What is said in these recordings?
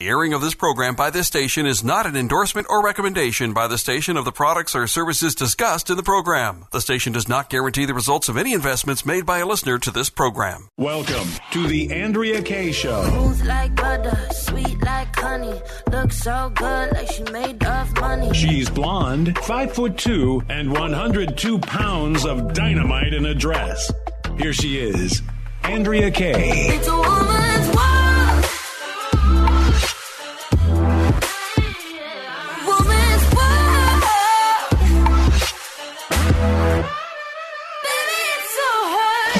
The airing of this program by this station is not an endorsement or recommendation by the station of the products or services discussed in the program. The station does not guarantee the results of any investments made by a listener to this program. Welcome to the Andrea Kaye Show. Smooth like butter, sweet like honey. Looks so good, like she made of money. She's blonde, five foot two, and 102 pounds of dynamite in a dress. Here she is, Andrea Kaye.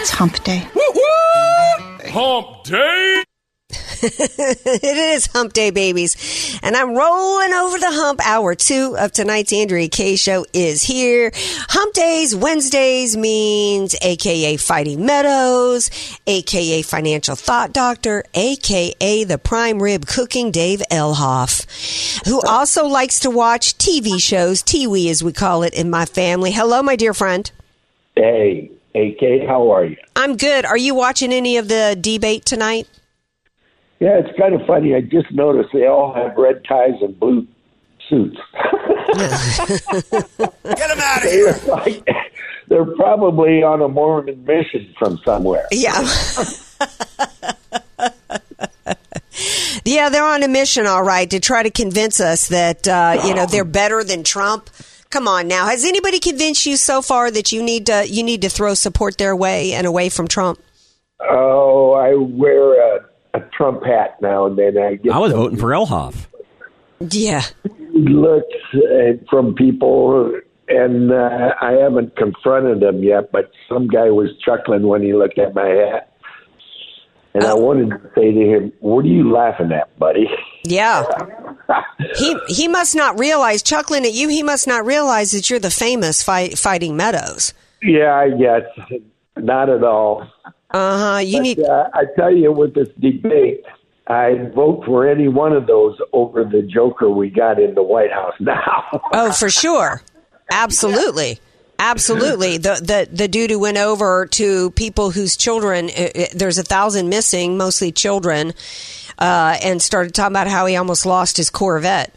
It's hump day. Hump Day! it is hump day, babies. And I'm rolling over the hump. Hour two of tonight's Andrea Kaye show is here. Hump days, Wednesdays means AKA Fighting Meadows, AKA Financial Thought Doctor, AKA the prime rib cooking Dave Elhoff, who also likes to watch TV shows, TV as we call it in my family. Hello, my dear friend. Hey, hey, Kate, how are you? I'm good. Are you watching any of the debate tonight? Yeah, it's kind of funny. I just noticed they all have red ties and blue suits. Get him out of they're, like, they're probably on a Mormon mission from somewhere. Yeah. yeah, they're on a mission, all right, to try to convince us that uh, you know they're better than Trump. Come on now, has anybody convinced you so far that you need to you need to throw support their way and away from Trump? Oh, I wear a, a Trump hat now and then. I get I was voting for Elhoff. Yeah, looks uh, from people, and uh, I haven't confronted them yet. But some guy was chuckling when he looked at my hat, and I wanted to say to him, "What are you laughing at, buddy?" yeah. He he must not realize chuckling at you. He must not realize that you're the famous fight, fighting Meadows. Yeah, I guess not at all. Uh huh. You But, need. uh, I tell you, with this debate, I'd vote for any one of those over the Joker we got in the White House now. Oh, for sure. Absolutely. Absolutely. The, the the dude who went over to people whose children uh, uh, there's a thousand missing, mostly children, uh, and started talking about how he almost lost his Corvette.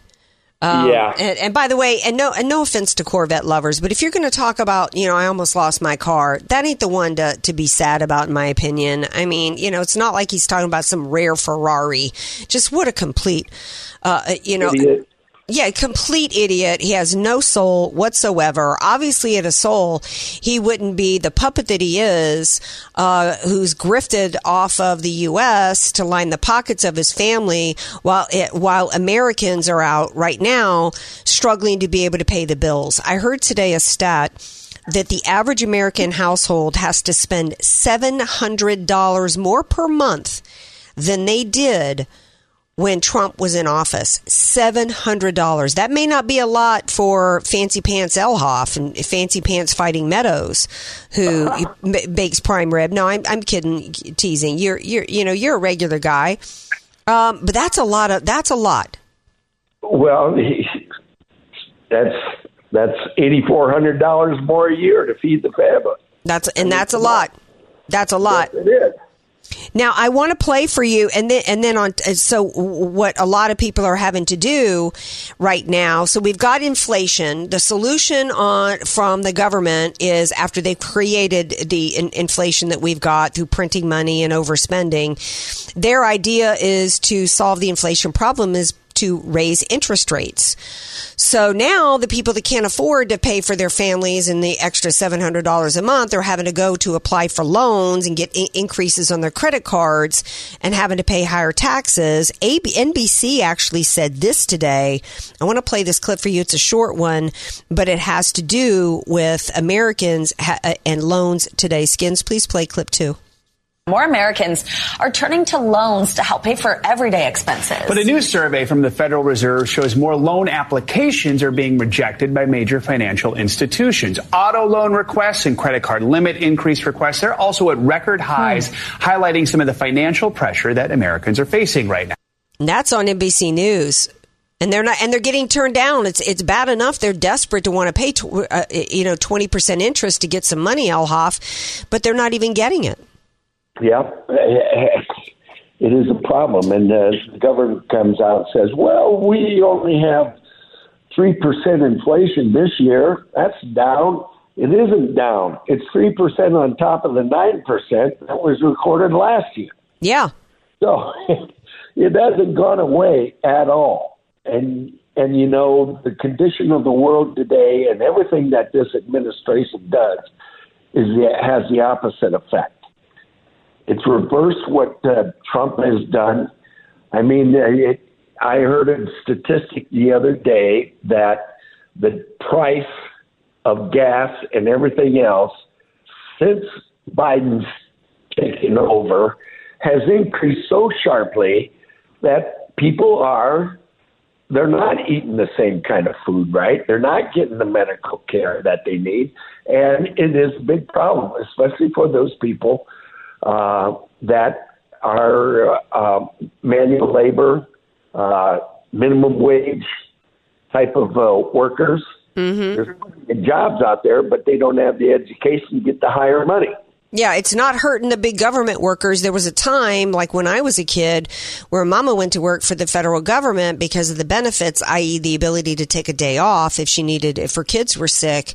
Um, Yeah. And, and by the way, and no, and no offense to Corvette lovers, but if you're going to talk about, you know, I almost lost my car, that ain't the one to, to be sad about, in my opinion. I mean, you know, it's not like he's talking about some rare Ferrari. Just what a complete, uh, you know, Idiot. Yeah, complete idiot. He has no soul whatsoever. Obviously, had a soul, he wouldn't be the puppet that he is, uh, who's grifted off of the U.S. to line the pockets of his family, while it, while Americans are out right now struggling to be able to pay the bills. I heard today a stat that the average American household has to spend seven hundred dollars more per month than they did when Trump was in office. Seven hundred dollars. That may not be a lot for Fancy Pants Elhoff and Fancy Pants Fighting Meadows, who bakes prime rib. No, I'm I'm kidding, teasing. You're you're you know you're a regular guy, um, but that's a lot of that's a lot. Well, that's that's eighty four hundred dollars more a year to feed the family. That's and that's a lot. That's a lot. It is. Now I want to play for you, and then and then on. Uh, so what a lot of people are having to do right now. So we've got inflation. The solution on from the government is after they've created the in, inflation that we've got through printing money and overspending. Their idea is to solve the inflation problem is to raise interest rates. So now the people that can't afford to pay for their families and the extra $700 a month are having to go to apply for loans and get increases on their credit cards and having to pay higher taxes. NBC actually said this today. I want to play this clip for you. It's a short one, but it has to do with Americans ha- uh, and loans today. Skins, please play clip two. More Americans are turning to loans to help pay for everyday expenses. But a new survey from the Federal Reserve shows more loan applications are being rejected by major financial institutions. Auto loan requests and credit card limit increase requests, they're also at record highs, hmm. highlighting some of the financial pressure that Americans are facing right now. that's on NBC News and they're not and they're getting turned down it's it's bad enough they're desperate to want to pay tw- uh, you know 20% interest to get some money Elhoff but they're not even getting it yeah, it is a problem. And uh, the government comes out and says, well, we only have 3% inflation this year. That's down. It isn't down. It's 3% on top of the 9% that was recorded last year. Yeah. So it hasn't gone away at all. And and you know the condition of the world today and everything that this administration does is it has the opposite effect it's reversed what uh, Trump has done. I mean, uh, it, I heard a statistic the other day that the price of gas and everything else since Biden's taken over has increased so sharply that people are they're not eating the same kind of food, right? They're not getting the medical care that they need, and it is a big problem, especially for those people uh, that are uh, manual labor, uh, minimum wage type of uh, workers. Mm-hmm. There's jobs out there, but they don't have the education to get the higher money. Yeah, it's not hurting the big government workers. There was a time, like when I was a kid, where mama went to work for the federal government because of the benefits, i.e., the ability to take a day off if she needed, if her kids were sick.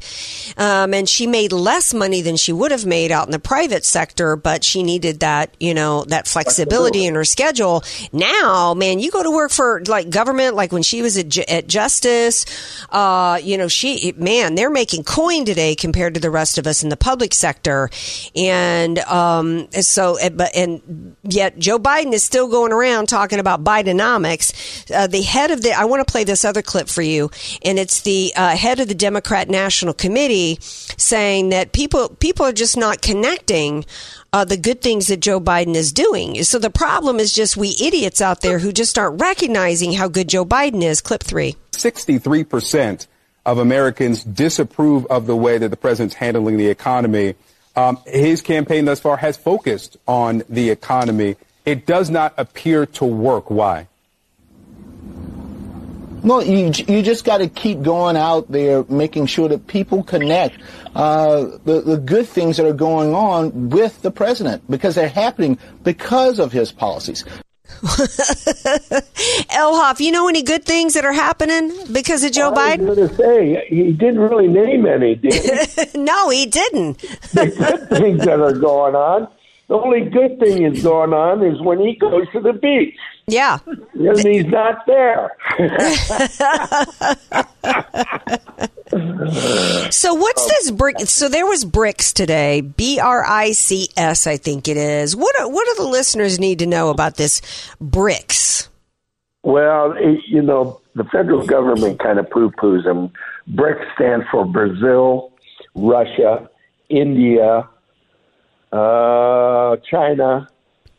Um, and she made less money than she would have made out in the private sector, but she needed that, you know, that flexibility in her schedule. Now, man, you go to work for like government, like when she was at, at Justice, uh, you know, she, man, they're making coin today compared to the rest of us in the public sector um, so, eh, but and yet Joe Biden is still going around talking about Bidenomics. Uh, the head of the, I want to play this other clip for you, and it's the uh, head of the Democrat National Committee saying that people people are just not connecting. Uh, the good things that Joe Biden is doing. So the problem is just we idiots out there who just aren't recognizing how good Joe Biden is. Clip three. 63% of Americans disapprove of the way that the president's handling the economy. Um, his campaign thus far has focused on the economy. It does not appear to work. Why? No, you, you just got to keep going out there, making sure that people connect uh, the, the good things that are going on with the president because they're happening because of his policies. Elhoff, you know any good things that are happening because of Joe I Biden? was going to say he didn't really name any, did he? no, he didn't. the good things that are going on. The only good thing is going on is when he goes to the beach. Yeah. And he's not there. so what's this brick? So there was BRICS today, B R I C S, I think it is. What are, what do the listeners need to know about this BRICS? Well, it, you know, the federal government kind of poo poos them. BRICS stands for Brazil, Russia, India, uh, China,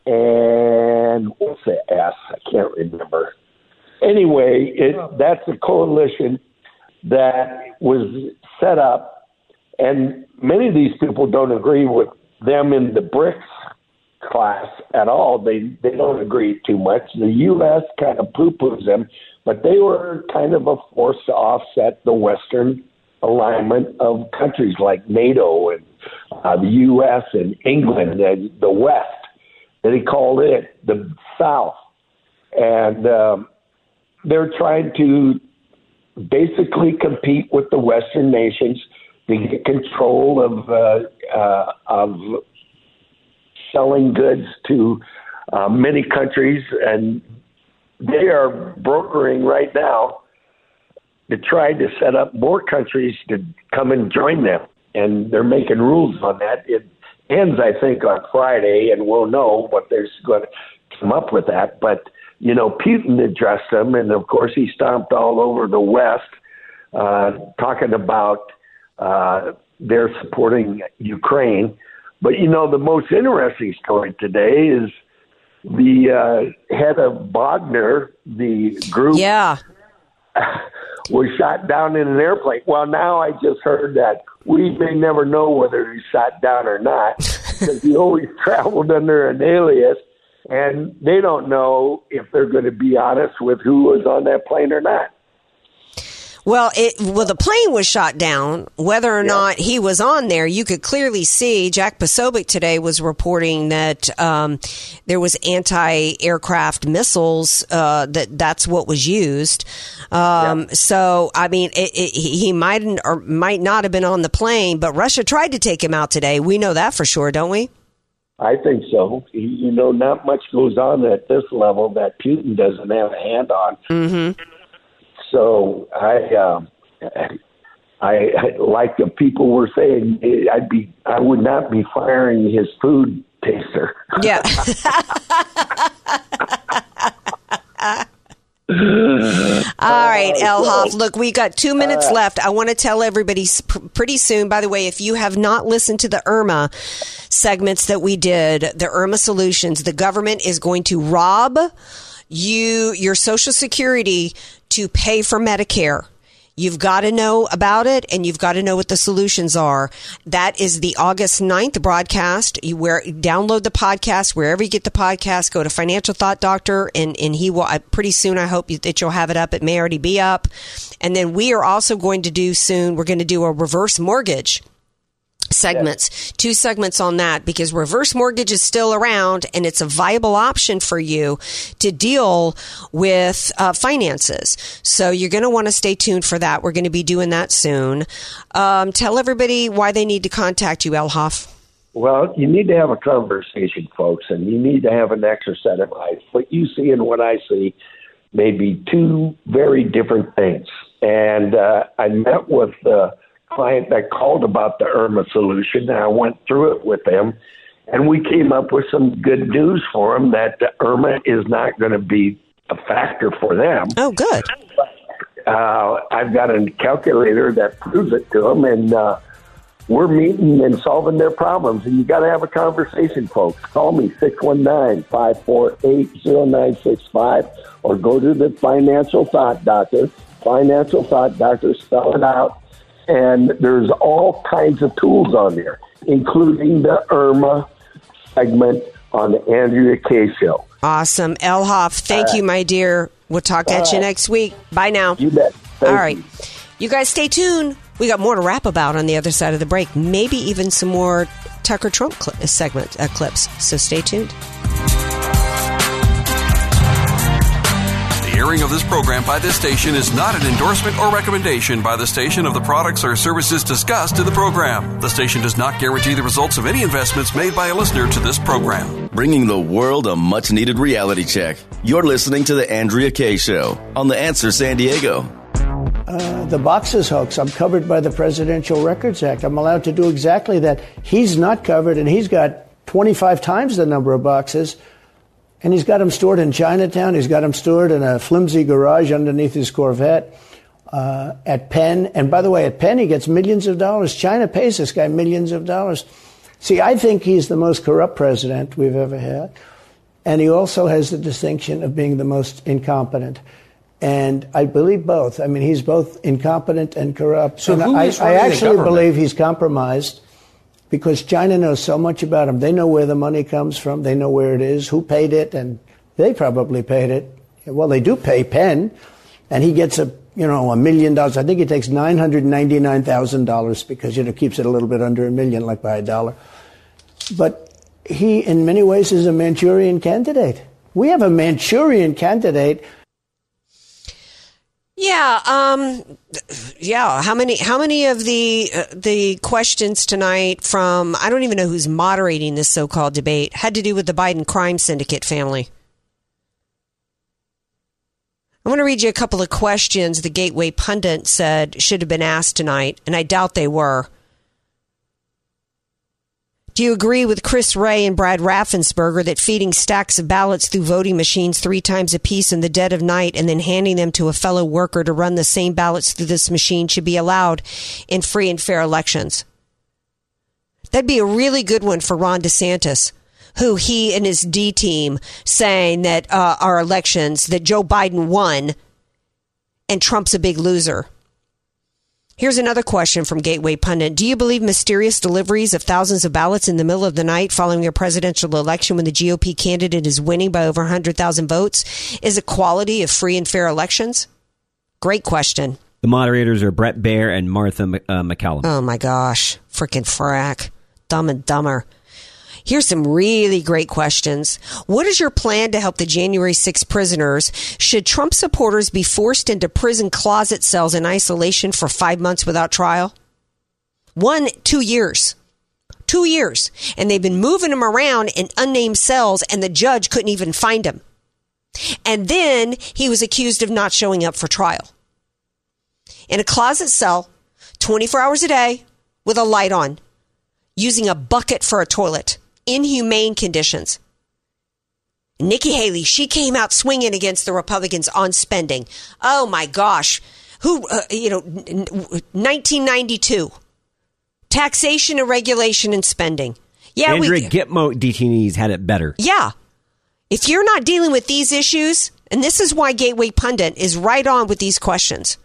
and what's the S? I can't remember. Anyway, it, that's a coalition that was set up, and many of these people don't agree with them in the BRICS class at all. They they don't agree too much. The U.S. kind of poo poos them, but they were kind of a force to offset the Western alignment of countries like NATO and uh, the U.S. and England and the West. That he called it the South, and um, they're trying to basically compete with the Western nations to get control of uh, uh, of selling goods to uh, many countries, and they are brokering right now to try to set up more countries to come and join them, and they're making rules on that. It ends, I think, on Friday, and we'll know what they're going to come up with that, but you know, Putin addressed them, and of course he stomped all over the West, uh, talking about uh, they're supporting Ukraine. But you know, the most interesting story today is the uh, head of Wagner, the group. Yeah. was shot down in an airplane. Well, now I just heard that we may never know whether he's shot down or not because he always traveled under an alias, and they don't know if they're going to be honest with who was on that plane or not. Well, it well the plane was shot down. Whether or yeah. not he was on there, you could clearly see. Jack Posobiec today was reporting that um, there was anti-aircraft missiles. Uh, that that's what was used. Um, yeah. So I mean, it, it, he might or might not have been on the plane, but Russia tried to take him out today. We know that for sure, don't we? I think so. You know, not much goes on at this level that Putin doesn't have a hand on. Mm-hmm. So I, um, I, I like the people were saying, I'd be, I would not be firing his food taster. Yeah. All right, Elhoff. Look, we got two minutes left. I want to tell everybody pretty soon. By the way, if you have not listened to the IRMAA segments that we did, the IRMAA solutions, the government is going to rob you your Social Security to pay for Medicare. You've got to know about it and you've got to know what the solutions are. That is the August 9th broadcast. You where download the podcast wherever you get the podcast. Go to Financial Thought Doctor and, and he will uh, pretty soon. I hope that you'll have it up. It may already be up. And then we are also going to do soon. We're going to do a reverse mortgage segments, yes. two segments on that because reverse mortgage is still around and it's a viable option for you to deal with uh, finances. So you're going to want to stay tuned for that. We're going to be doing that soon. Um, tell everybody why they need to contact you, Elhoff. Well, you need to have a conversation, folks, and you need to have an extra set of eyes. What you see and what I see may be two very different things. And uh, I met with uh, client that called about the IRMAA solution, and I went through it with them, and we came up with some good news for them that the IRMAA is not going to be a factor for them. Oh, good. Uh, I've got a calculator that proves it to them, and uh, we're meeting and solving their problems. And you got to have a conversation, folks. Call me 619 548 0965 or go to the Financial Thought Doctor. Financial Thought Doctor, spell it out and there's all kinds of tools on there, including the IRMAA segment on the Andrea Kaye Show. Awesome. Elhoff, thank you, my dear. We'll talk at you next week. Bye now. You bet. Thank all right. You. you guys stay tuned. We got more to rap about on the other side of the break. Maybe even some more Tucker Trump cl- segment uh, clips. So stay tuned. Airing of this program by this station is not an endorsement or recommendation by the station of the products or services discussed in the program. The station does not guarantee the results of any investments made by a listener to this program. Bringing the world a much needed reality check. You're listening to The Andrea Kaye Show on The Answer San Diego. Uh, the boxes hoax. I'm covered by the Presidential Records Act. I'm allowed to do exactly that. He's not covered, and he's got 25 times the number of boxes and he's got them stored in Chinatown. He's got them stored in a flimsy garage underneath his Corvette uh, at Penn. And by the way, at Penn, he gets millions of dollars. China pays this guy millions of dollars. See, I think he's the most corrupt president we've ever had. And he also has the distinction of being the most incompetent. And I believe both. I mean, he's both incompetent and corrupt. So and who I, is I actually believe he's compromised because China knows so much about him. They know where the money comes from. They know where it is, who paid it, and they probably paid it. Well, they do pay Penn, and he gets a you know a million dollars. I think he takes nine hundred ninety nine thousand dollars because you know keeps it a little bit under a million, like by a dollar. But he, in many ways, is a Manchurian candidate. We have a Manchurian candidate yeah, um, yeah. How many? How many of the uh, the questions tonight from I don't even know who's moderating this so-called debate had to do with the Biden crime syndicate family? I want to read you a couple of questions the Gateway pundit said should have been asked tonight, and I doubt they were. Do you agree with Chris Wray and Brad Raffensperger that feeding stacks of ballots through voting machines three times a piece in the dead of night and then handing them to a fellow worker to run the same ballots through this machine should be allowed in free and fair elections? That'd be a really good one for Ron DeSantis, who he and his D team saying that uh, our elections, that Joe Biden won and Trump's a big loser. Here's another question from Gateway Pundit. Do you believe mysterious deliveries of thousands of ballots in the middle of the night following a presidential election when the GOP candidate is winning by over 100,000 votes is a quality of free and fair elections? Great question. The moderators are Bret Baier and Martha uh, MacCallum. Oh my gosh. Freaking frack. Dumb and dumber. Here's some really great questions. What is your plan to help the January 6 prisoners? Should Trump supporters be forced into prison closet cells in isolation for five months without trial? One, two years. Two years. And they've been moving them around in unnamed cells, and the judge couldn't even find them. And then he was accused of not showing up for trial. In a closet cell, 24 hours a day, with a light on, using a bucket for a toilet inhumane conditions. Nikki Haley, she came out swinging against the Republicans on spending. Oh my gosh. Who, uh, you know, 1992. Taxation and regulation and spending. Yeah, Andrea we, Gitmo detainees had it better. Yeah. If you're not dealing with these issues, and this is why Gateway Pundit is right on with these questions,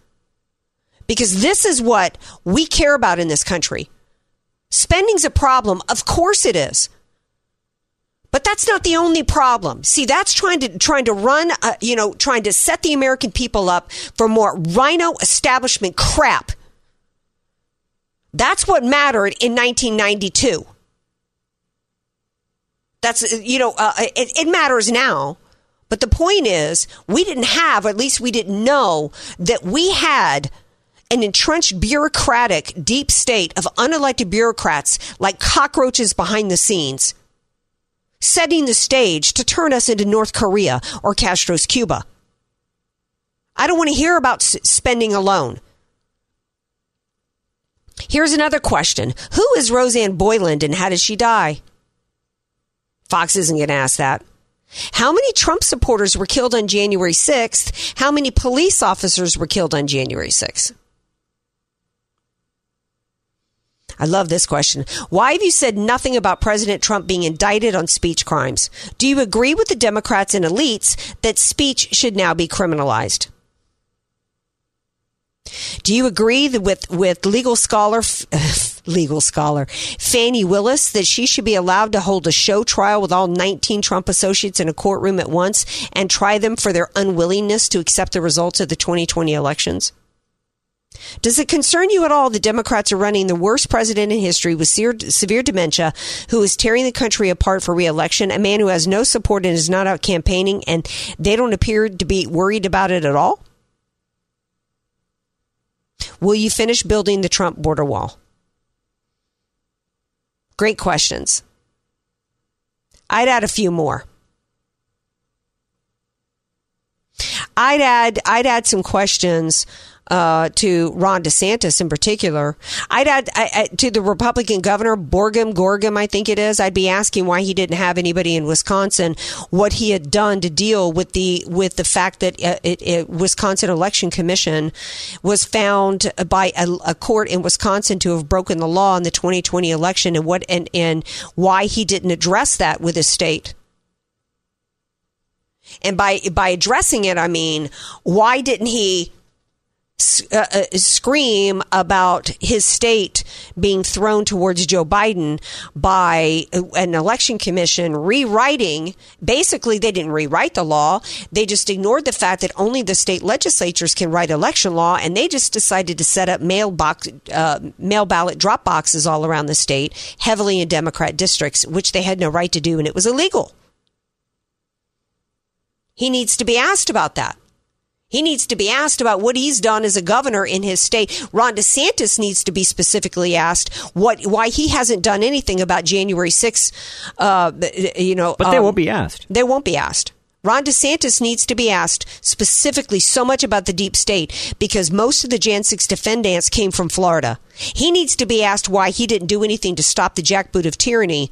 because this is what we care about in this country. Spending's a problem. Of course it is. But that's not the only problem. See, that's trying to trying to run, uh, you know, trying to set the American people up for more rhino establishment crap. That's what mattered in 1992. That's you know, uh, it, it matters now. But the point is, we didn't have, at least we didn't know, that we had an entrenched bureaucratic deep state of unelected bureaucrats like cockroaches behind the scenes setting the stage to turn us into North Korea or Castro's Cuba. I don't want to hear about spending alone. Here's another question Who is Rosanne Boyland and how did she die? Fox isn't going to ask that. How many Trump supporters were killed on January 6th? How many police officers were killed on January 6th? I love this question. Why have you said nothing about President Trump being indicted on speech crimes? Do you agree with the Democrats and elites that speech should now be criminalized? Do you agree with with legal scholar legal scholar Fani Willis that she should be allowed to hold a show trial with all 19 Trump associates in a courtroom at once and try them for their unwillingness to accept the results of the 2020 elections? Does it concern you at all the Democrats are running the worst president in history with severe dementia who is tearing the country apart for reelection, a man who has no support and is not out campaigning, and they don't appear to be worried about it at all? Will you finish building the Trump border wall? Great questions. I'd add a few more. I'd add I'd add some questions uh, to Ron DeSantis in particular. I'd add I, I, to the Republican governor Borgum Gorgum, I think it is. I'd be asking why he didn't have anybody in Wisconsin, what he had done to deal with the with the fact that uh, it, it, Wisconsin Election Commission was found by a, a, court in Wisconsin to have broken the law in the 2020 election, and what and and why he didn't address that with his state. And by by addressing it, I mean why didn't he uh, uh, scream about his state being thrown towards Joe Biden by an election commission rewriting. Basically, they didn't rewrite the law. They just ignored the fact that only the state legislatures can write election law, and they just decided to set up mail box, uh, mail ballot drop boxes all around the state, heavily in Democrat districts, which they had no right to do, and it was illegal. He needs to be asked about that. He needs to be asked about what he's done as a governor in his state. Ron DeSantis needs to be specifically asked what why he hasn't done anything about January 6th. Uh, you know, but they um, won't be asked. They won't be asked. Ron DeSantis needs to be asked specifically so much about the deep state because most of the Jan 6 defendants came from Florida. He needs to be asked why he didn't do anything to stop the jackboot of tyranny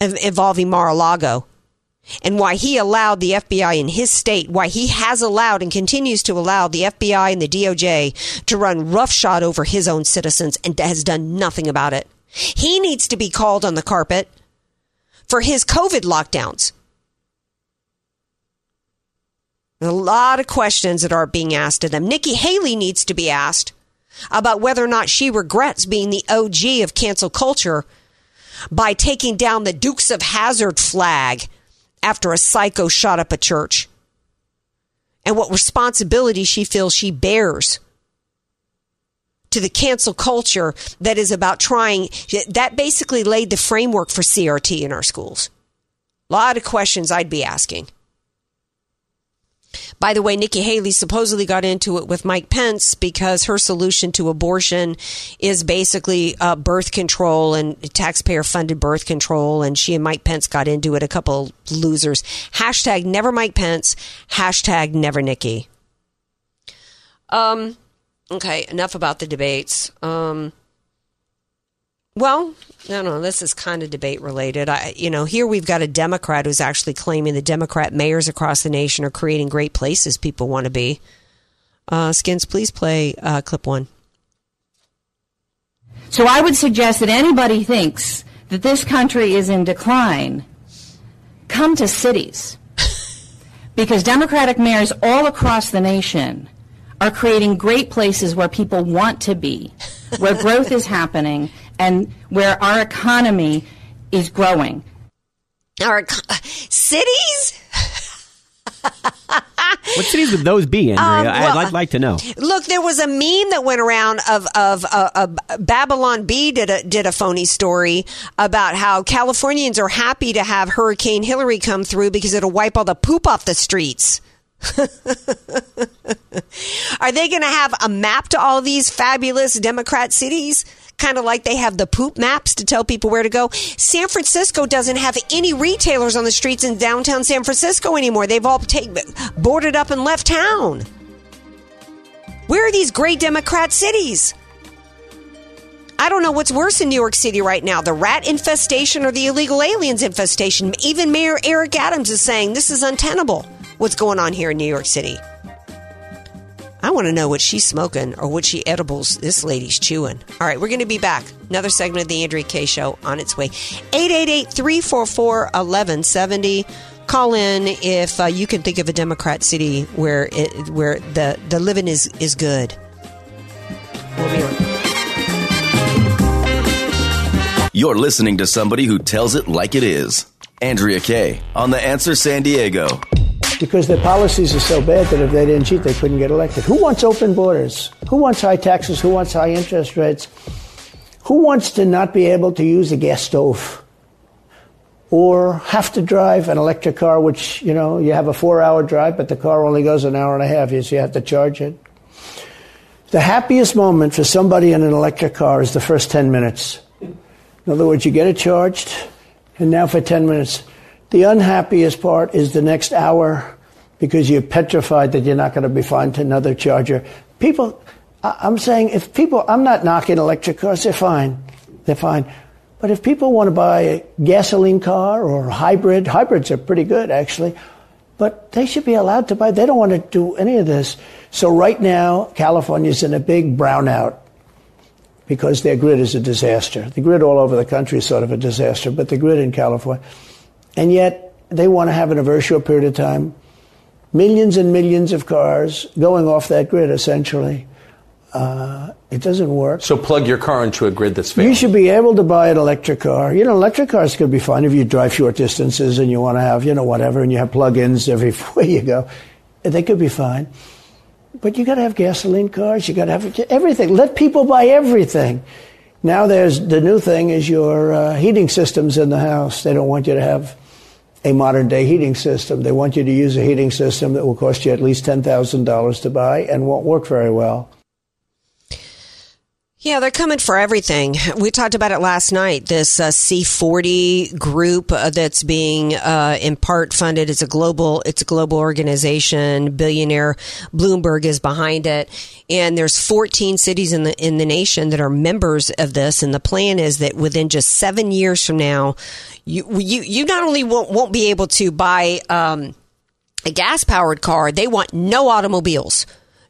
involving Mar-a-Lago and why he allowed the FBI in his state, why he has allowed and continues to allow the FBI and the DOJ to run roughshod over his own citizens and has done nothing about it. He needs to be called on the carpet for his COVID lockdowns. A lot of questions that are being asked of them. Nikki Haley needs to be asked about whether or not she regrets being the OG of cancel culture by taking down the Dukes of Hazzard flag after a psycho shot up a church and what responsibility she feels she bears to the cancel culture that is about trying that basically laid the framework for CRT in our schools. A lot of questions I'd be asking. By the way, Nikki Haley supposedly got into it with Mike Pence because her solution to abortion is basically uh, birth control and taxpayer funded birth control. And she and Mike Pence got into it, a couple losers. Hashtag never Mike Pence, hashtag never Nikki. Um, okay, enough about the debates. Um, well, no, no, this is kind of debate related. I, you know, here we've got a Democrat who's actually claiming the Democrat mayors across the nation are creating great places people want to be. Uh, Skins, please play uh, clip one. So I would suggest that anybody thinks that this country is in decline, come to cities. because Democratic mayors all across the nation are creating great places where people want to be, where growth is happening, and where our economy is growing. Our cities? what cities would those be, Andrea? Um, well, I'd like, to know. Look, there was a meme that went around of of uh, uh, Babylon Bee did a did a phony story about how Californians are happy to have Hurricane Hilary come through because it'll wipe all the poop off the streets. are they going to have a map to all these fabulous Democrat cities? Kind of like they have the poop maps to tell people where to go. San Francisco doesn't have any retailers on the streets in downtown San Francisco anymore. They've all take, boarded up and left town. Where are these great Democrat cities? I don't know what's worse in New York City right now the rat infestation or the illegal aliens infestation. Even Mayor Eric Adams is saying this is untenable, what's going on here in New York City. I want to know what she's smoking or what she edibles this lady's chewing. All right, we're going to be back. Another segment of the Andrea Kaye Show on its way. 888 344 1170. Call in if uh, you can think of a Democrat city where it, where the, the living is, is good. We'll be right You're listening to somebody who tells it like it is. Andrea Kaye on The Answer San Diego because their policies are so bad that if they didn't cheat, they couldn't get elected. Who wants open borders? Who wants high taxes? Who wants high interest rates? Who wants to not be able to use a gas stove? Or have to drive an electric car, which, you know, you have a four hour drive, but the car only goes an hour and a half, so you have to charge it. The happiest moment for somebody in an electric car is the first 10 minutes. In other words, you get it charged, and now for 10 minutes, the unhappiest part is the next hour because you're petrified that you're not going to be found another charger. People, I'm saying if people, I'm not knocking electric cars, they're fine. They're fine. But if people want to buy a gasoline car or a hybrid, hybrids are pretty good actually, but they should be allowed to buy. They don't want to do any of this. So right now, California's in a big brownout because their grid is a disaster. The grid all over the country is sort of a disaster, but the grid in California. And yet, they want to have in a very short period of time millions and millions of cars going off that grid, essentially. Uh, it doesn't work. So plug your car into a grid that's failing. You should be able to buy an electric car. You know, electric cars could be fine if you drive short distances and you want to have, you know, whatever, and you have plug-ins everywhere you go. They could be fine. But you got to have gasoline cars. You got to have everything. Let people buy everything. Now there's the new thing is your uh, heating systems in the house. They don't want you to have a modern day heating system. They want you to use a heating system that will cost you at least $10,000 to buy and won't work very well. Yeah, they're coming for everything. We talked about it last night. This uh, C40 group uh, that's being uh, in part funded. It's a global. It's a global organization. Billionaire Bloomberg is behind it, and there's 14 cities in the in the nation that are members of this. And the plan is that within just seven years from now, you you you not only won't, won't be able to buy um, a gas powered car, they want no automobiles,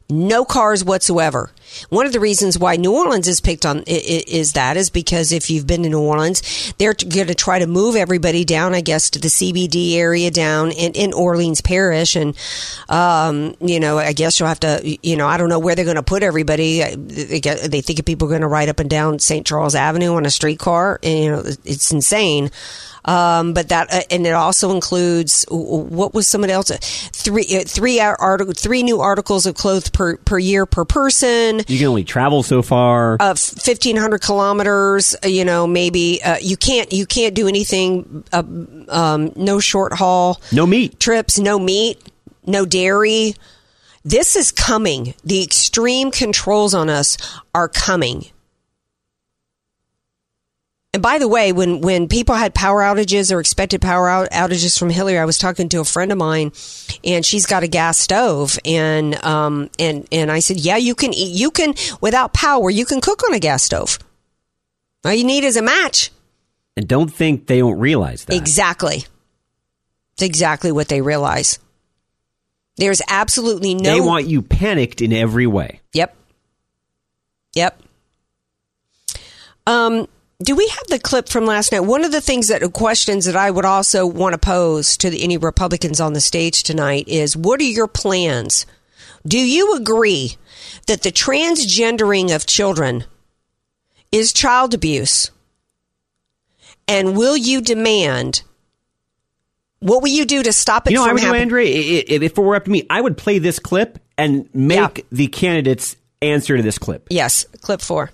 no cars whatsoever One of the reasons why New Orleans is picked on is that is because if you've been to New Orleans, they're going to try to move everybody down, I guess, to the CBD area down in, in Orleans Parish, and um, you know, I guess you'll have to, you know, I don't know where they're going to put everybody. They, think people are going to ride up and down St. Charles Avenue on a streetcar, and you know, it's insane. Um, but that uh, and it also includes what was somebody else three uh, three article three new articles of clothes per per year per person. You can only travel so far of fifteen hundred kilometers. You know, maybe uh, you can't you can't do anything. Uh, um, no short haul, no meat trips, no meat, no dairy. This is coming. The extreme controls on us are coming. And by the way, when, when people had power outages or expected power out, outages from Hilary, I was talking to a friend of mine and she's got a gas stove and, um, and, and I said, yeah, you can eat, you can, without power, you can cook on a gas stove. All you need is a match. And don't think they don't realize that. Exactly. It's exactly what they realize. There's absolutely no. They want you panicked in every way. Yep. Yep. Um, do we have the clip from last night? One of the things that questions that I would also want to pose to the, any Republicans on the stage tonight is what are your plans? Do you agree that the transgendering of children is child abuse? And will you demand what will you do to stop it? You know, I would do, Andrea. If it were up to me, I would play this clip and make yeah. the candidates answer to this clip. Yes, clip four.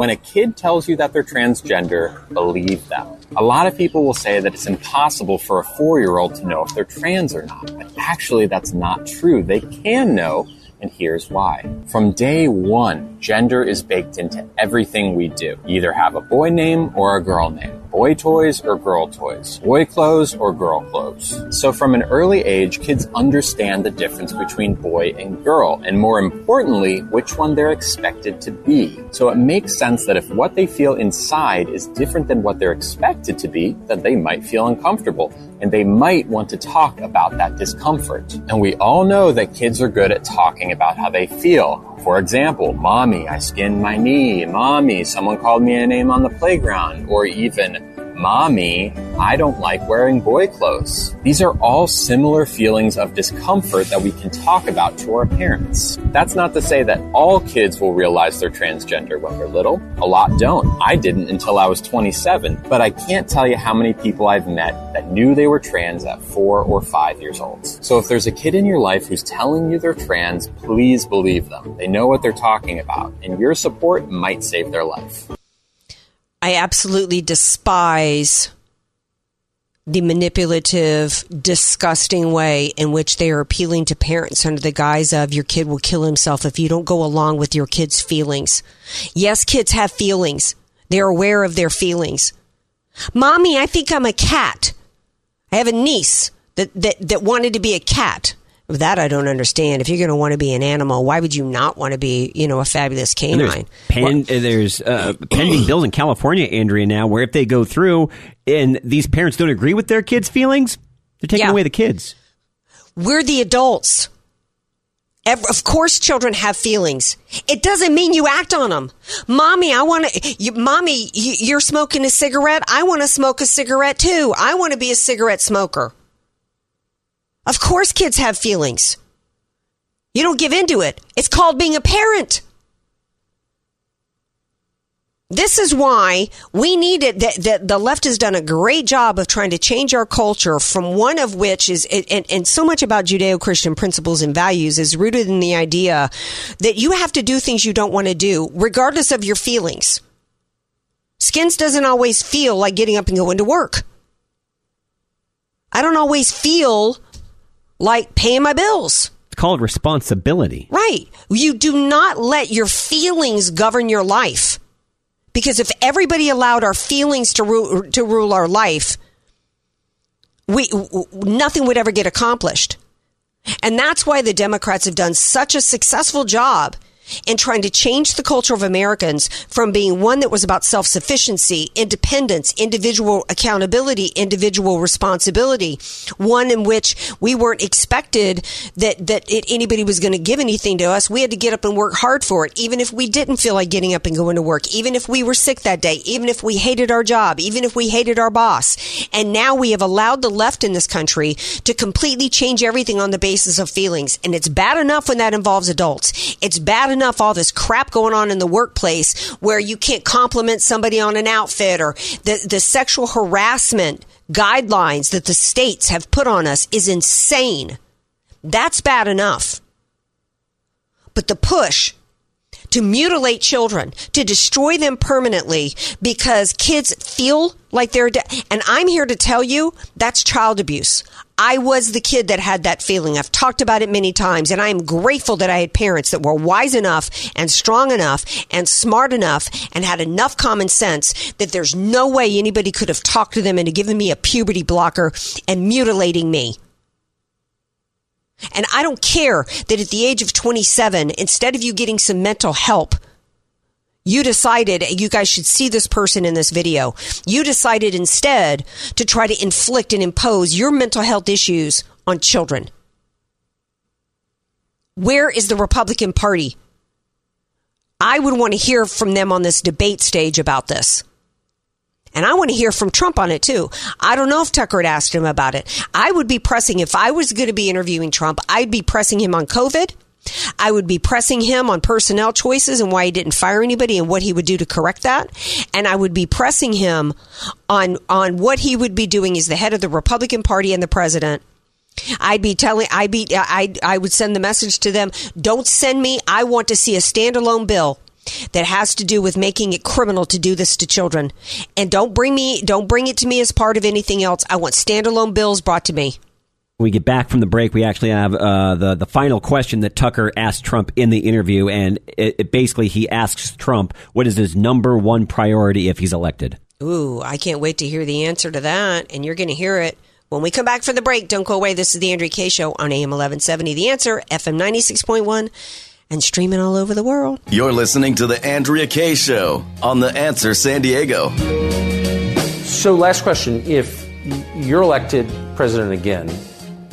When a kid tells you that they're transgender, believe them. A lot of people will say that it's impossible for a four year old to know if they're trans or not. But actually, that's not true. They can know, and here's why. From day one, gender is baked into everything we do. You either have a boy name or a girl name boy toys or girl toys, boy clothes or girl clothes. So from an early age, kids understand the difference between boy and girl, and more importantly, which one they're expected to be. So it makes sense that if what they feel inside is different than what they're expected to be, then they might feel uncomfortable and they might want to talk about that discomfort. And we all know that kids are good at talking about how they feel. For example, mommy, I skinned my knee. Mommy, someone called me a name on the playground. Or even, Mommy, I don't like wearing boy clothes. These are all similar feelings of discomfort that we can talk about to our parents. That's not to say that all kids will realize they're transgender when they're little. A lot don't. I didn't until I was 27, but I can't tell you how many people I've met that knew they were trans at four or five years old. So if there's a kid in your life who's telling you they're trans, please believe them. They know what they're talking about, and your support might save their life. I absolutely despise the manipulative, disgusting way in which they are appealing to parents under the guise of your kid will kill himself if you don't go along with your kid's feelings. Yes, kids have feelings. They're aware of their feelings. Mommy, I think I'm a cat. I have a niece that, that, that wanted to be a cat. That I don't understand. If you're going to want to be an animal, why would you not want to be, you know, a fabulous canine? And there's, pen, well, there's uh, pending bills in California, Andrea, now where if they go through and these parents don't agree with their kids' feelings, they're taking yeah. away the kids. We're the adults. Of course, children have feelings. It doesn't mean you act on them. Mommy, I want to, mommy, you're smoking a cigarette. I want to smoke a cigarette too. I want to be a cigarette smoker. Of course, kids have feelings. You don't give into it. It's called being a parent. This is why we need it. That the, the, left has done a great job of trying to change our culture from one of which is, and, and so much about Judeo Christian principles and values is rooted in the idea that you have to do things you don't want to do, regardless of your feelings. Skins doesn't always feel like getting up and going to work. I don't always feel like paying my bills. It's called responsibility. Right. You do not let your feelings govern your life. Because if everybody allowed our feelings to rule, to rule our life, we nothing would ever get accomplished. And that's why the Democrats have done such a successful job in trying to change the culture of Americans from being one that was about self sufficiency, independence, individual accountability, individual responsibility, one in which we weren't expected that, that it, anybody was going to give anything to us. We had to get up and work hard for it, even if we didn't feel like getting up and going to work, even if we were sick that day, even if we hated our job, even if we hated our boss. And now we have allowed the left in this country to completely change everything on the basis of feelings. And it's bad enough when that involves adults. It's bad enough all this crap going on in the workplace where you can't compliment somebody on an outfit or the, the sexual harassment guidelines that the states have put on us is insane. That's bad enough. But the push to mutilate children, to destroy them permanently because kids feel like they're dead. And I'm here to tell you that's child abuse. I was the kid that had that feeling. I've talked about it many times, and I am grateful that I had parents that were wise enough and strong enough and smart enough and had enough common sense that there's no way anybody could have talked to them into giving me a puberty blocker and mutilating me. And I don't care that at the age of 27, instead of you getting some mental help, you decided you guys should see this person in this video. You decided instead to try to inflict and impose your mental health issues on children. Where is the Republican Party? I would want to hear from them on this debate stage about this. And I want to hear from Trump on it too. I don't know if Tucker had asked him about it. I would be pressing, if I was going to be interviewing Trump, I'd be pressing him on COVID. I would be pressing him on personnel choices and why he didn't fire anybody and what he would do to correct that. And I would be pressing him on, on what he would be doing as the head of the Republican Party and the president I'd be telling, I'd be, I, I would send the message to them. Don't send me. I want to see a standalone bill that has to do with making it criminal to do this to children. And don't bring me, don't bring it to me as part of anything else. I want standalone bills brought to me. When we get back from the break, we actually have uh, the the final question that Tucker asked Trump in the interview, and it, it basically he asks Trump what is his number one priority if he's elected. Ooh, I can't wait to hear the answer to that, and you're going to hear it when we come back from the break. Don't go away. This is the Andrea Kaye Show on AM 1170. The Answer, FM 96.1 and streaming all over the world. You're listening to The Andrea Kaye Show on The Answer San Diego. So, last question. If you're elected president again,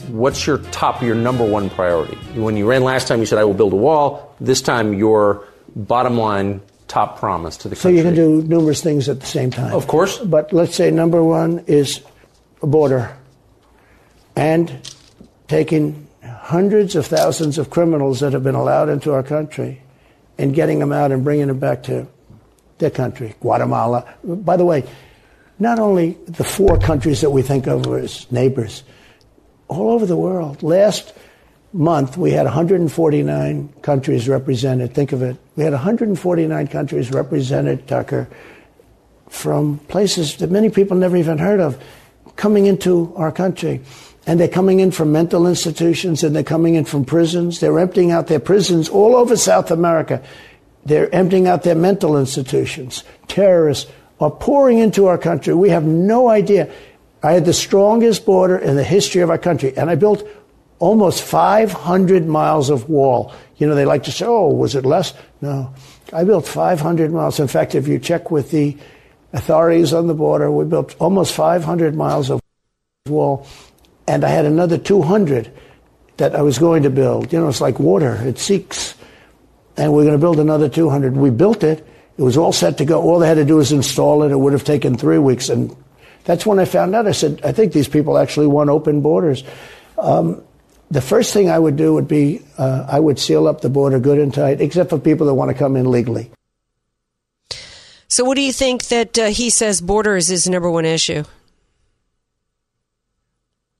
what's your top, your number one priority? When you ran last time, you said, I will build a wall. This time, your bottom line top promise to the country. So you can do numerous things at the same time. Of course. But let's say number one is a border and taking hundreds of thousands of criminals that have been allowed into our country and getting them out and bringing them back to their country, Guatemala. By the way, not only the four countries that we think of as neighbors, all over the world. Last month, we had 149 countries represented. Think of it. We had 149 countries represented, Tucker, from places that many people never even heard of, coming into our country. And they're coming in from mental institutions and they're coming in from prisons. They're emptying out their prisons all over South America. They're emptying out their mental institutions. Terrorists are pouring into our country. We have no idea. I had the strongest border in the history of our country, and I built almost 500 miles of wall. You know, they like to say, oh, was it less? No. I built 500 miles. In fact, if you check with the authorities on the border, we built almost 500 miles of wall, and I had another 200 that I was going to build. You know, it's like water, it seeks. And we're going to build another 200. We built it. It was all set to go. All they had to do was install it. It would have taken three weeks. And that's when I found out. I said, I think these people actually want open borders. Um, the first thing I would do would be uh, I would seal up the border good and tight, except for people that want to come in legally. So, what do you think that uh, he says borders is number one issue?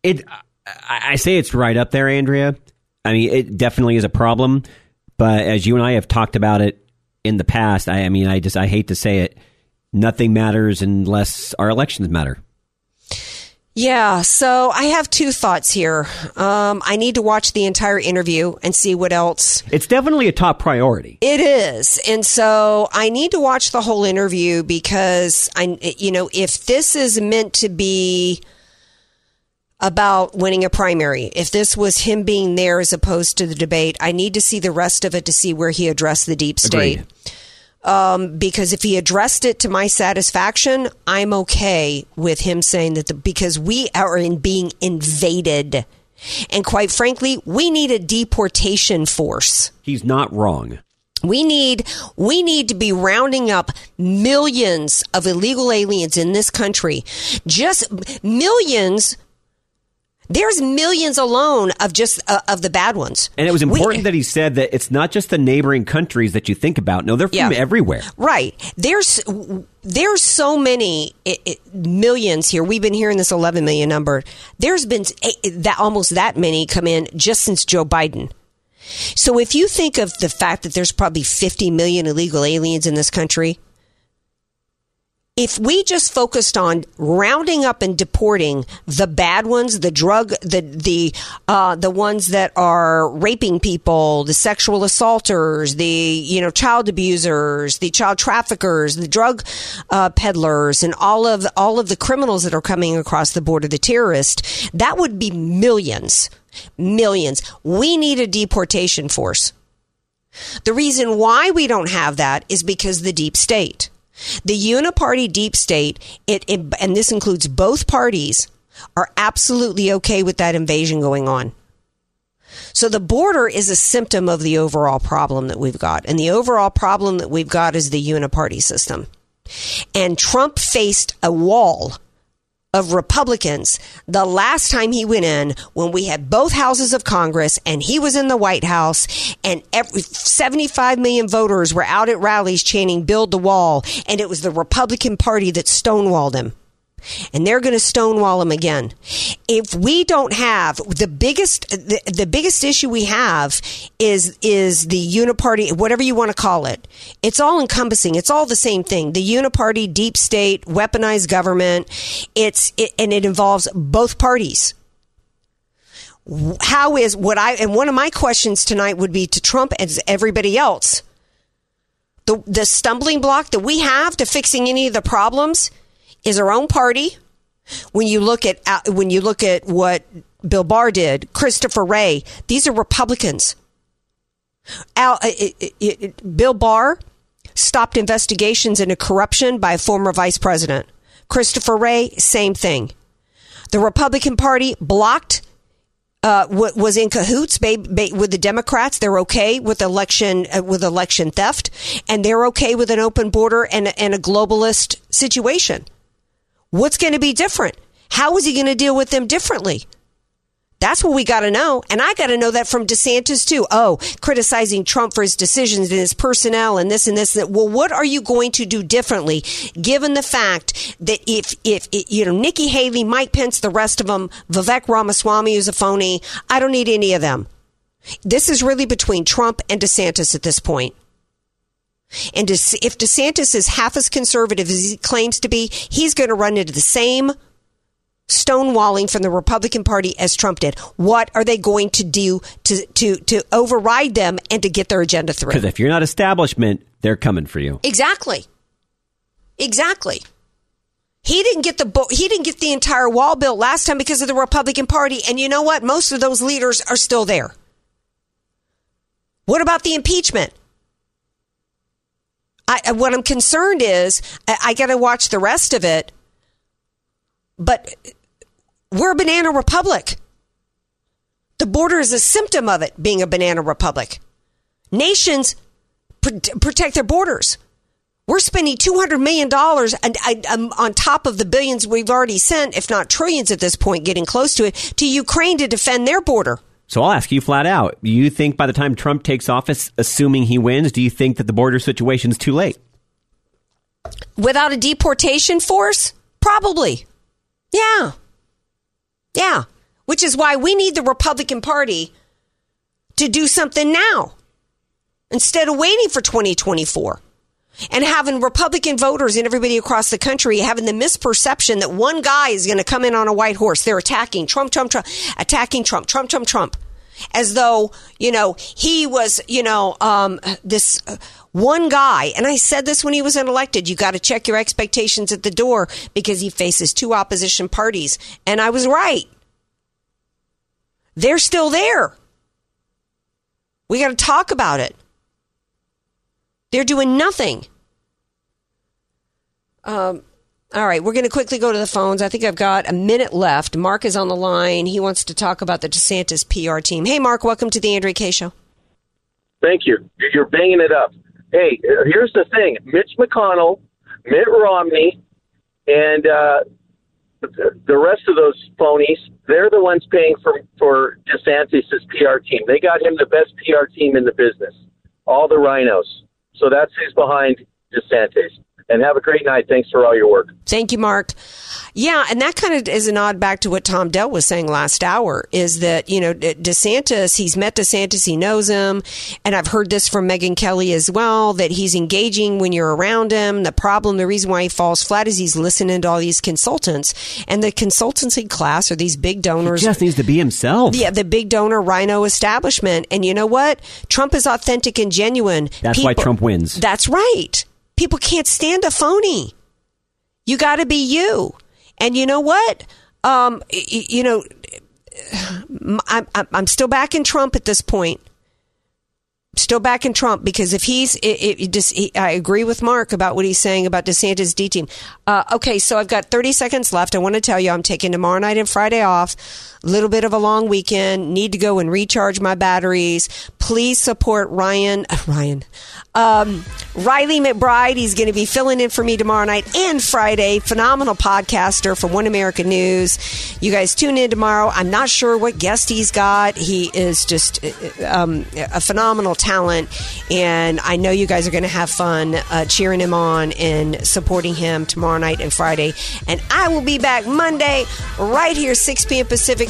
It, I, I say it's right up there, Andrea. I mean, it definitely is a problem. But as you and I have talked about it in the past, I, I mean, I just I hate to say it, nothing matters unless our elections matter. Yeah, so I have two thoughts here. Um, I need to watch the entire interview and see what else. It's definitely a top priority. It is. And so I need to watch the whole interview because I, you know, if this is meant to be about winning a primary. If this was him being there as opposed to the debate, I need to see the rest of it to see where he addressed the deep state. Agreed. Um, because if he addressed it to my satisfaction, I'm okay with him saying that the, because we are in being invaded. And quite frankly, we need a deportation force. He's not wrong. We need we need to be rounding up millions of illegal aliens in this country. Just millions. There's millions alone of just uh, of the bad ones. And it was We- important that he said that it's not just the neighboring countries that you think about. No, they're from Yeah. everywhere. Right. There's there's so many i i millions here. We've been hearing this 11 million number. There's been a- that almost that many come in just since Joe Biden. So if you think of the fact that there's probably 50 million illegal aliens in this country, if we just focused on rounding up and deporting the bad ones, the drug, the the uh, the ones that are raping people, the sexual assaulters, the you know child abusers, the child traffickers, the drug uh, peddlers, and all of all of the criminals that are coming across the border, the terrorists, that would be millions, millions. We need a deportation force. The reason why we don't have that is because the deep state. The uniparty deep state, it, it, and this includes both parties, are absolutely okay with that invasion going on. So the border is a symptom of the overall problem that we've got. And the overall problem that we've got is the uniparty system. And Trump faced a wall of Republicans the last time he went in when we had both houses of Congress and he was in the White House and every 75 million voters were out at rallies chanting build the wall and it was the Republican Party that stonewalled him. And they're going to stonewall him again. If we don't have the biggest, the, the biggest issue we have is is the uniparty, whatever you want to call it. It's all encompassing. It's all the same thing. The uniparty, deep state, weaponized government. It's it, and it involves both parties. How is what I and one of my questions tonight would be to Trump and everybody else. The the stumbling block that we have to fixing any of the problems is our own party. When you look at uh, when you look at what Bill Barr did, Christopher Wray, these are Republicans. Al, it, it, it, Bill Barr stopped investigations into corruption by a former vice president. Christopher Wray, same thing. The Republican Party blocked. Uh, was in cahoots with the Democrats. They're okay with election uh, with election theft, and they're okay with an open border and, and a globalist situation. What's going to be different? How is he going to deal with them differently? That's what we got to know. And I got to know that from DeSantis too. Oh, criticizing Trump for his decisions and his personnel and this and this. That well, what are you going to do differently, given the fact that if if you know Nikki Haley, Mike Pence, the rest of them, Vivek Ramaswamy who's a phony. I don't need any of them. This is really between Trump and DeSantis at this point. And if DeSantis is half as conservative as he claims to be, he's going to run into the same stonewalling from the Republican Party as Trump did. What are they going to do to to to override them and to get their agenda through? Because if you're not establishment, they're coming for you. Exactly. Exactly. He didn't get the he didn't get the entire wall built last time because of the Republican Party, and you know what? Most of those leaders are still there. What about the impeachment? I, what I'm concerned is I, I got to watch the rest of it. But we're a banana republic. The border is a symptom of it being a banana republic. Nations pr- protect their borders. We're spending $200 million um, on top of the billions we've already sent, if not trillions at this point, getting close to it, to Ukraine to defend their border. So I'll ask you flat out. You think by the time Trump takes office, assuming he wins, do you think that the border situation is too late? Without a deportation force? Probably. Yeah. Yeah. Which is why we need the Republican Party to do something now instead of waiting for 2024 and having Republican voters and everybody across the country having the misperception that one guy is going to come in on a white horse. They're attacking Trump, Trump, Trump, attacking Trump, Trump, Trump, Trump. As though, you know, he was, you know, um, this uh, one guy. And I said this when he was unelected. You got to check your expectations at the door because he faces two opposition parties. And I was right. They're still there. We got to talk about it. They're doing nothing. Um, all right, we're going to quickly go to the phones. I think I've got a minute left. Mark is on the line. He wants to talk about the DeSantis PR team. Hey, Mark, welcome to the Andrea Kaye Show. Thank you. You're banging it up. Hey, here's the thing Mitch McConnell, Mitt Romney, and uh, the rest of those phonies, they're the ones paying for, for DeSantis' PR team. They got him the best PR team in the business, all the RINOs. So that stays behind DeSantis and have a great night. Thanks for all your work. Thank you, Mark. Yeah, and that kind of is a nod back to what Tom Dell was saying last hour is that, you know, DeSantis, he's met DeSantis, he knows him. And I've heard this from Megyn Kelly as well, that he's engaging when you're around him. The problem, the reason why he falls flat is he's listening to all these consultants. And the consultancy class are these big donors. He just needs to be himself. Yeah, the big donor RINO establishment. And you know what? Trump is authentic and genuine. That's People, why Trump wins. That's right. People can't stand a phony. You got to be you. And you know what? Um, you know, I'm, I'm still back in Trump at this point. Still back in Trump because if he's, it, it just, he, I agree with Mark about what he's saying about DeSantis D team. Uh, okay, so I've got 30 seconds left. I want to tell you I'm taking tomorrow night and Friday off. Little bit of a long weekend. Need to go and recharge my batteries. Please support Ryan. Ryan. Um, Riley McBride, he's going to be filling in for me tomorrow night and Friday. Phenomenal podcaster from One American News. You guys tune in tomorrow. I'm not sure what guest he's got. He is just uh, um, a phenomenal talent, and I know you guys are going to have fun uh, cheering him on and supporting him tomorrow night and Friday. And I will be back Monday right here, 6 p.m. Pacific